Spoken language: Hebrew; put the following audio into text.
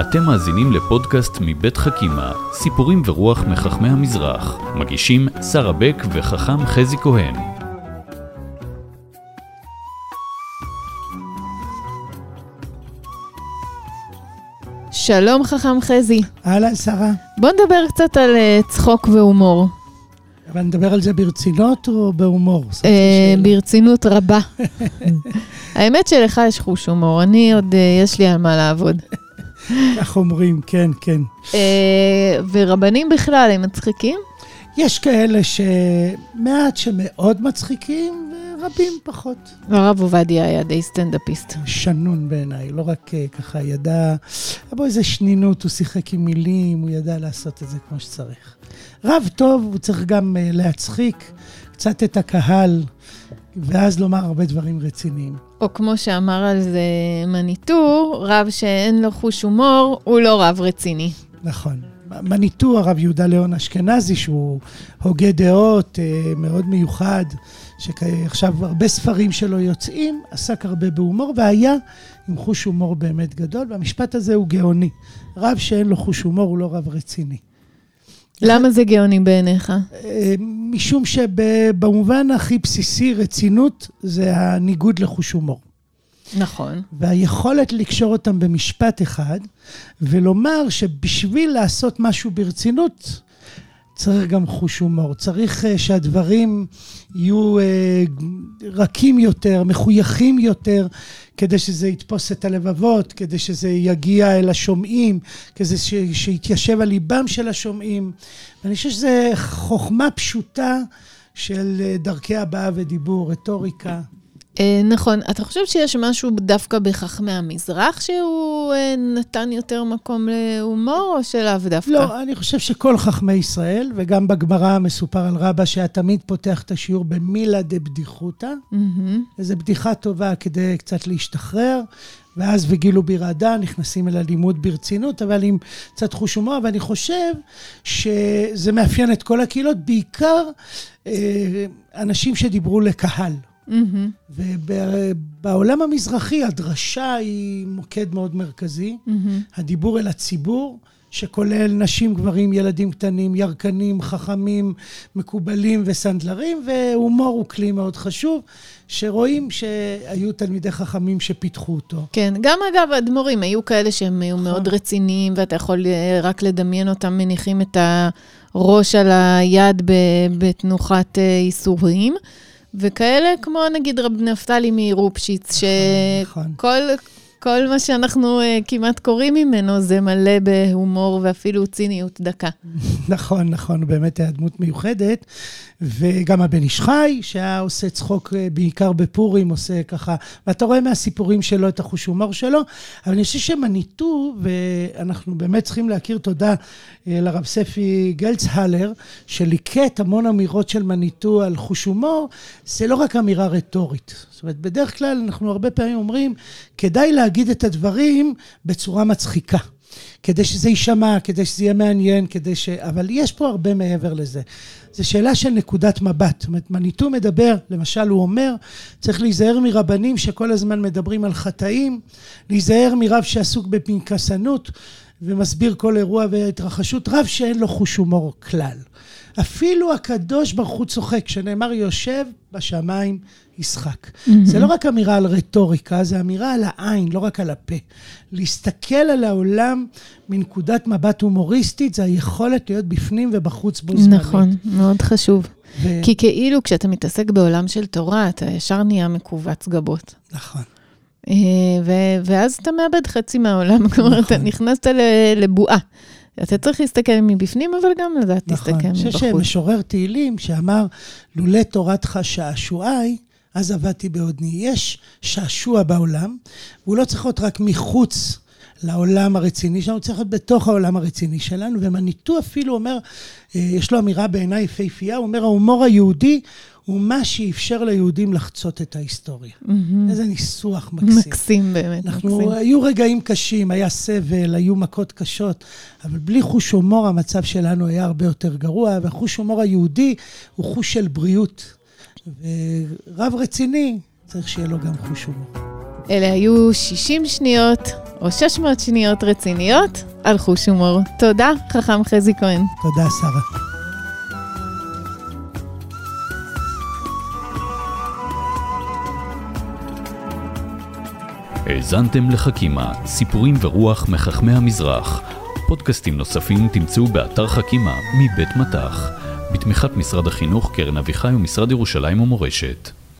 אתם מאזינים לפודקאסט מבית חכימה, סיפורים ורוח מחכמי המזרח. מגישים שרה בק וחכם חזי כהן. שלום חכם חזי. אהלן, שרה. בוא נדבר קצת על uh, צחוק והומור. אבל נדבר על זה ברצינות או בהומור? Uh, ברצינות רבה. האמת שלך יש חוש הומור, אני עוד, uh, יש לי על מה לעבוד. כך אומרים, כן, כן. Uh, ורבנים בכלל, הם מצחיקים? יש כאלה שמעט שמאוד מצחיקים, ורבים פחות. הרב עובדיה היה די סטנדאפיסט. שנון בעיניי, לא רק ככה ידע, היה בו איזה שנינות, הוא שיחק עם מילים, הוא ידע לעשות את זה כמו שצריך. רב טוב, הוא צריך גם להצחיק קצת את הקהל, ואז לומר הרבה דברים רציניים. או כמו שאמר על זה מניטור, רב שאין לו חוש הומור, הוא לא רב רציני. נכון. מניטו, הרב יהודה ליאון אשכנזי, שהוא הוגה דעות מאוד מיוחד, שעכשיו הרבה ספרים שלו יוצאים, עסק הרבה בהומור, והיה עם חוש הומור באמת גדול, והמשפט הזה הוא גאוני. רב שאין לו חוש הומור הוא לא רב רציני. למה זה גאוני בעיניך? משום שבמובן הכי בסיסי, רצינות זה הניגוד לחוש הומור. נכון. והיכולת לקשור אותם במשפט אחד, ולומר שבשביל לעשות משהו ברצינות, צריך גם חוש הומור. צריך שהדברים יהיו רכים יותר, מחויכים יותר, כדי שזה יתפוס את הלבבות, כדי שזה יגיע אל השומעים, כדי שיתיישב על ליבם של השומעים. ואני חושב שזו חוכמה פשוטה של דרכי הבעה ודיבור, רטוריקה. נכון. אתה חושב שיש משהו דווקא בחכמי המזרח שהוא נתן יותר מקום להומור, או שלאו דווקא? לא, אני חושב שכל חכמי ישראל, וגם בגמרא מסופר על רבא שהיה תמיד פותח את השיעור במילה דבדיחותא, איזו בדיחה טובה כדי קצת להשתחרר, ואז וגילו ברעדה, נכנסים אל הלימוד ברצינות, אבל עם קצת חוש הומור, ואני חושב שזה מאפיין את כל הקהילות, בעיקר אנשים שדיברו לקהל. Mm-hmm. ובעולם המזרחי הדרשה היא מוקד מאוד מרכזי. Mm-hmm. הדיבור אל הציבור, שכולל נשים, גברים, ילדים קטנים, ירקנים, חכמים, מקובלים וסנדלרים, והומור הוא כלי מאוד חשוב, שרואים שהיו תלמידי חכמים שפיתחו אותו. כן, גם אגב, אדמו"רים היו כאלה שהם היו מאוד רציניים, ואתה יכול רק לדמיין אותם מניחים את הראש על היד בתנוחת ייסורים. וכאלה כמו נגיד רב נפתלי מרופשיץ, שכל כל מה שאנחנו uh, כמעט קוראים ממנו זה מלא בהומור ואפילו ציניות דקה. נכון, נכון, באמת היה דמות מיוחדת. וגם הבן איש חי, שהיה עושה צחוק בעיקר בפורים, עושה ככה, ואתה רואה מהסיפורים שלו את החוש הומור שלו, אבל אני חושב שמניטו, ואנחנו באמת צריכים להכיר תודה לרב ספי גלצהלר, שליקט המון אמירות של מניטו על חוש הומור, זה לא רק אמירה רטורית. זאת אומרת, בדרך כלל אנחנו הרבה פעמים אומרים, כדאי להגיד את הדברים בצורה מצחיקה. כדי שזה יישמע, כדי שזה יהיה מעניין, כדי ש... אבל יש פה הרבה מעבר לזה. זו שאלה של נקודת מבט. זאת אומרת, מניטו מדבר, למשל הוא אומר, צריך להיזהר מרבנים שכל הזמן מדברים על חטאים, להיזהר מרב שעסוק בפנקסנות ומסביר כל אירוע והתרחשות, רב שאין לו חוש הומור כלל. אפילו הקדוש ברוך הוא צוחק, שנאמר יושב בשמיים ישחק. Mm-hmm. זה לא רק אמירה על רטוריקה, זה אמירה על העין, לא רק על הפה. להסתכל על העולם מנקודת מבט הומוריסטית, זה היכולת להיות בפנים ובחוץ בו זמנית. נכון, מאוד חשוב. ו... כי כאילו כשאתה מתעסק בעולם של תורה, אתה ישר נהיה מכווץ גבות. נכון. ו- ואז אתה מאבד חצי מהעולם, כלומר, אתה נכנסת לבועה. אתה צריך להסתכל מבפנים, אבל גם לדעת להסתכל מבחוץ. נכון, אני חושב שמשורר תהילים שאמר, לולא תורתך שעשועי, אז עבדתי בעודני. יש שעשוע בעולם, והוא לא צריך להיות רק מחוץ לעולם הרציני שלנו, צריך להיות בתוך העולם הרציני שלנו, ומניטו אפילו אומר, יש לו אמירה בעיניי יפהפייה, הוא אומר, ההומור היהודי הוא מה שאפשר ליהודים לחצות את ההיסטוריה. Mm-hmm. איזה ניסוח מקסים. מקסים באמת, אנחנו, מקסים. היו רגעים קשים, היה סבל, היו מכות קשות, אבל בלי חוש הומור המצב שלנו היה הרבה יותר גרוע, והחוש הומור היהודי הוא חוש של בריאות. ורב רציני, צריך שיהיה לו גם חוש הומור. אלה היו 60 שניות, או 600 שניות רציניות על חוש הומור. תודה, חכם חזי כהן. תודה, שרה. האזנתם לחכימה, סיפורים ורוח מחכמי המזרח. פודקאסטים נוספים תמצאו באתר חכימה מבית מטח, בתמיכת משרד החינוך, קרן אביחי ומשרד ירושלים ומורשת.